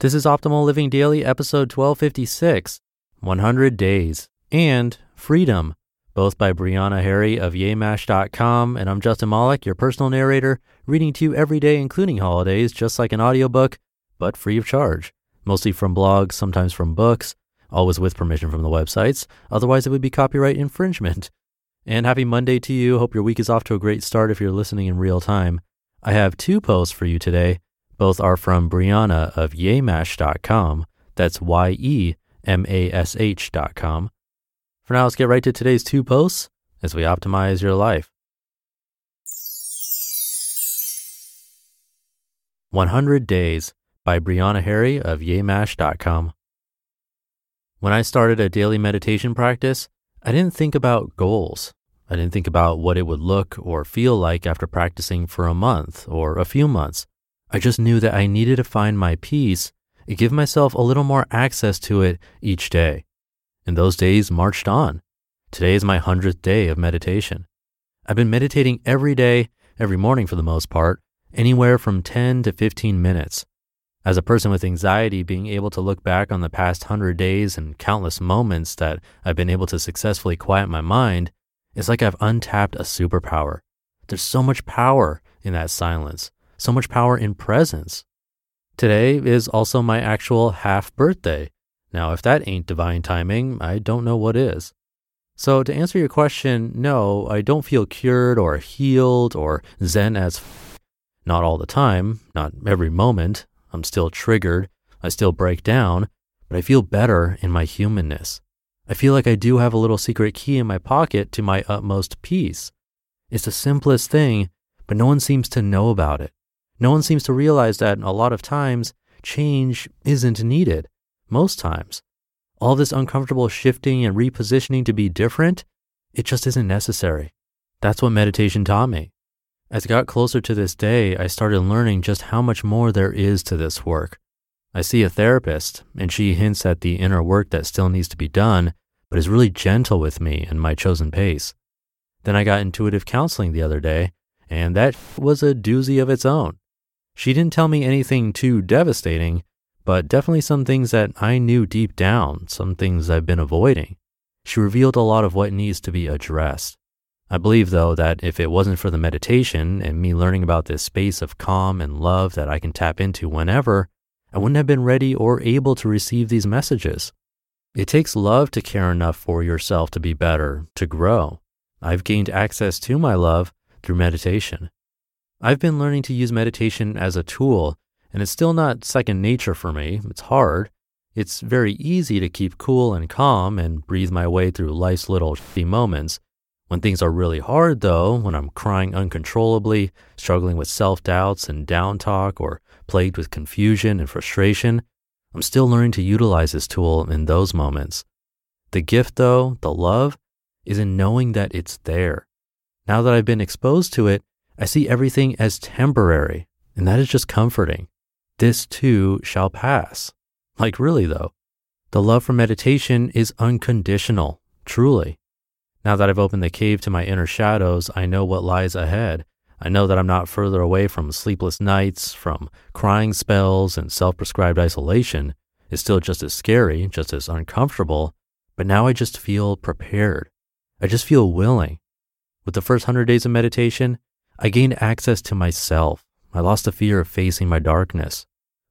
This is Optimal Living Daily, episode 1256 100 Days and Freedom, both by Brianna Harry of Yemash.com. And I'm Justin Malik, your personal narrator, reading to you every day, including holidays, just like an audiobook, but free of charge. Mostly from blogs, sometimes from books, always with permission from the websites. Otherwise, it would be copyright infringement. And happy Monday to you. Hope your week is off to a great start if you're listening in real time. I have two posts for you today. Both are from Brianna of Yemash.com. That's Y E M A S H.com. For now, let's get right to today's two posts as we optimize your life. 100 Days by Brianna Harry of Yemash.com. When I started a daily meditation practice, I didn't think about goals. I didn't think about what it would look or feel like after practicing for a month or a few months. I just knew that I needed to find my peace and give myself a little more access to it each day. And those days marched on. Today is my 100th day of meditation. I've been meditating every day, every morning for the most part, anywhere from 10 to 15 minutes. As a person with anxiety, being able to look back on the past 100 days and countless moments that I've been able to successfully quiet my mind it's like I've untapped a superpower. There's so much power in that silence, so much power in presence. Today is also my actual half birthday. Now, if that ain't divine timing, I don't know what is. So, to answer your question, no, I don't feel cured or healed or zen as f- not all the time, not every moment. I'm still triggered, I still break down, but I feel better in my humanness. I feel like I do have a little secret key in my pocket to my utmost peace. It's the simplest thing, but no one seems to know about it. No one seems to realize that a lot of times change isn't needed. Most times. All this uncomfortable shifting and repositioning to be different, it just isn't necessary. That's what meditation taught me. As I got closer to this day, I started learning just how much more there is to this work. I see a therapist, and she hints at the inner work that still needs to be done, but is really gentle with me and my chosen pace. Then I got intuitive counseling the other day, and that was a doozy of its own. She didn't tell me anything too devastating, but definitely some things that I knew deep down, some things I've been avoiding. She revealed a lot of what needs to be addressed. I believe, though, that if it wasn't for the meditation and me learning about this space of calm and love that I can tap into whenever, I wouldn't have been ready or able to receive these messages. It takes love to care enough for yourself to be better, to grow. I've gained access to my love through meditation. I've been learning to use meditation as a tool, and it's still not second nature for me. It's hard. It's very easy to keep cool and calm and breathe my way through life's little shitty moments. When things are really hard, though, when I'm crying uncontrollably, struggling with self doubts and down talk, or plagued with confusion and frustration, I'm still learning to utilize this tool in those moments. The gift, though, the love, is in knowing that it's there. Now that I've been exposed to it, I see everything as temporary, and that is just comforting. This too shall pass. Like, really, though, the love for meditation is unconditional, truly. Now that I've opened the cave to my inner shadows, I know what lies ahead, I know that I'm not further away from sleepless nights, from crying spells and self prescribed isolation. It's still just as scary, just as uncomfortable, but now I just feel prepared. I just feel willing. With the first hundred days of meditation, I gained access to myself. I lost the fear of facing my darkness.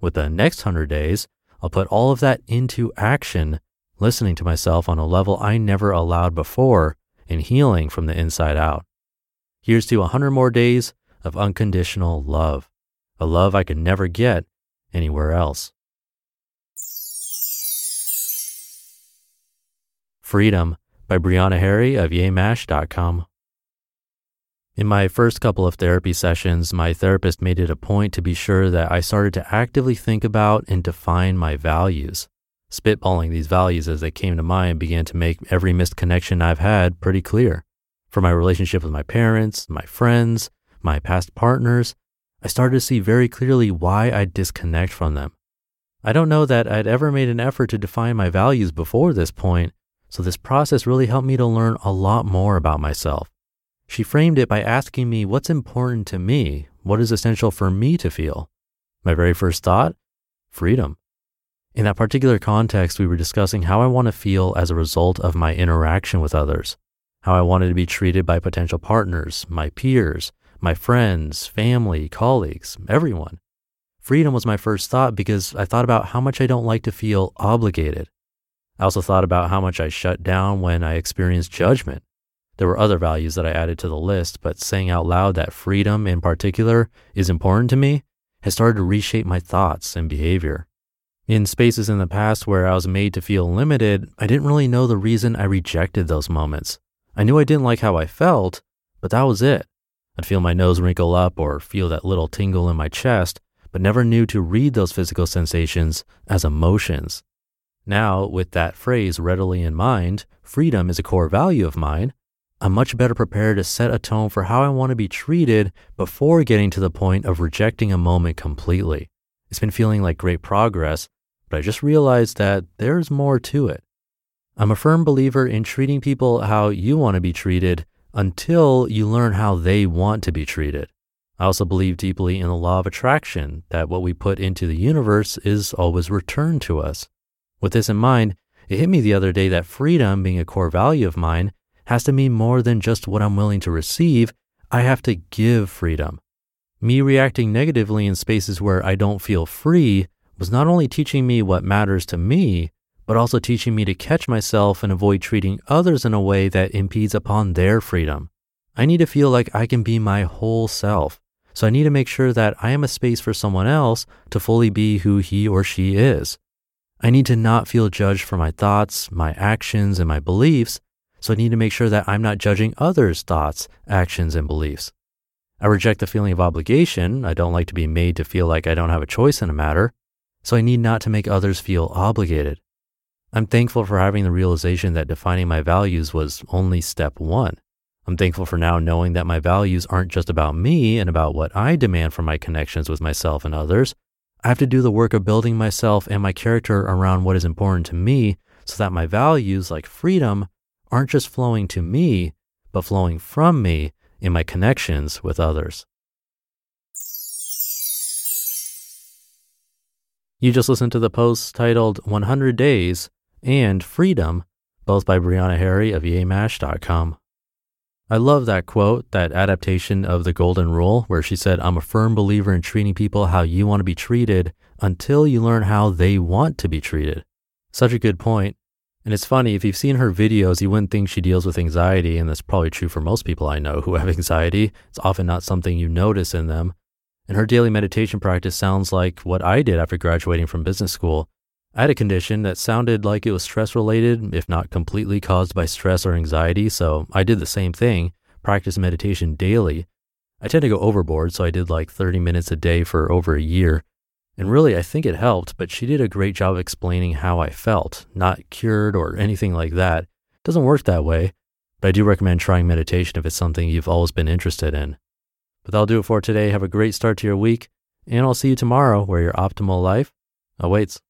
With the next hundred days, I'll put all of that into action, listening to myself on a level I never allowed before and healing from the inside out. Here's to 100 more days of unconditional love, a love I could never get anywhere else. Freedom by Brianna Harry of Yemash.com. In my first couple of therapy sessions, my therapist made it a point to be sure that I started to actively think about and define my values. Spitballing these values as they came to mind began to make every missed connection I've had pretty clear. For my relationship with my parents, my friends, my past partners, I started to see very clearly why I disconnect from them. I don't know that I'd ever made an effort to define my values before this point, so this process really helped me to learn a lot more about myself. She framed it by asking me what's important to me, what is essential for me to feel. My very first thought freedom. In that particular context, we were discussing how I want to feel as a result of my interaction with others, how I wanted to be treated by potential partners, my peers, my friends, family, colleagues, everyone. Freedom was my first thought because I thought about how much I don't like to feel obligated. I also thought about how much I shut down when I experience judgment. There were other values that I added to the list, but saying out loud that freedom in particular is important to me has started to reshape my thoughts and behavior. In spaces in the past where I was made to feel limited, I didn't really know the reason I rejected those moments. I knew I didn't like how I felt, but that was it. I'd feel my nose wrinkle up or feel that little tingle in my chest, but never knew to read those physical sensations as emotions. Now, with that phrase readily in mind, freedom is a core value of mine. I'm much better prepared to set a tone for how I want to be treated before getting to the point of rejecting a moment completely. It's been feeling like great progress, but I just realized that there's more to it. I'm a firm believer in treating people how you want to be treated until you learn how they want to be treated. I also believe deeply in the law of attraction that what we put into the universe is always returned to us. With this in mind, it hit me the other day that freedom, being a core value of mine, has to mean more than just what I'm willing to receive. I have to give freedom. Me reacting negatively in spaces where I don't feel free was not only teaching me what matters to me, but also teaching me to catch myself and avoid treating others in a way that impedes upon their freedom. I need to feel like I can be my whole self. So I need to make sure that I am a space for someone else to fully be who he or she is. I need to not feel judged for my thoughts, my actions, and my beliefs. So I need to make sure that I'm not judging others' thoughts, actions, and beliefs. I reject the feeling of obligation. I don't like to be made to feel like I don't have a choice in a matter. So I need not to make others feel obligated. I'm thankful for having the realization that defining my values was only step one. I'm thankful for now knowing that my values aren't just about me and about what I demand from my connections with myself and others. I have to do the work of building myself and my character around what is important to me so that my values, like freedom, aren't just flowing to me, but flowing from me in my connections with others. You just listened to the post titled 100 Days and Freedom, both by Brianna Harry of yemash.com. I love that quote, that adaptation of the Golden Rule, where she said, I'm a firm believer in treating people how you want to be treated until you learn how they want to be treated. Such a good point. And it's funny, if you've seen her videos, you wouldn't think she deals with anxiety, and that's probably true for most people I know who have anxiety. It's often not something you notice in them. And her daily meditation practice sounds like what I did after graduating from business school. I had a condition that sounded like it was stress related, if not completely caused by stress or anxiety, so I did the same thing, practice meditation daily. I tend to go overboard, so I did like 30 minutes a day for over a year. And really, I think it helped, but she did a great job explaining how I felt, not cured or anything like that. It doesn't work that way, but I do recommend trying meditation if it's something you've always been interested in. But that'll do it for today. Have a great start to your week, and I'll see you tomorrow where your optimal life awaits.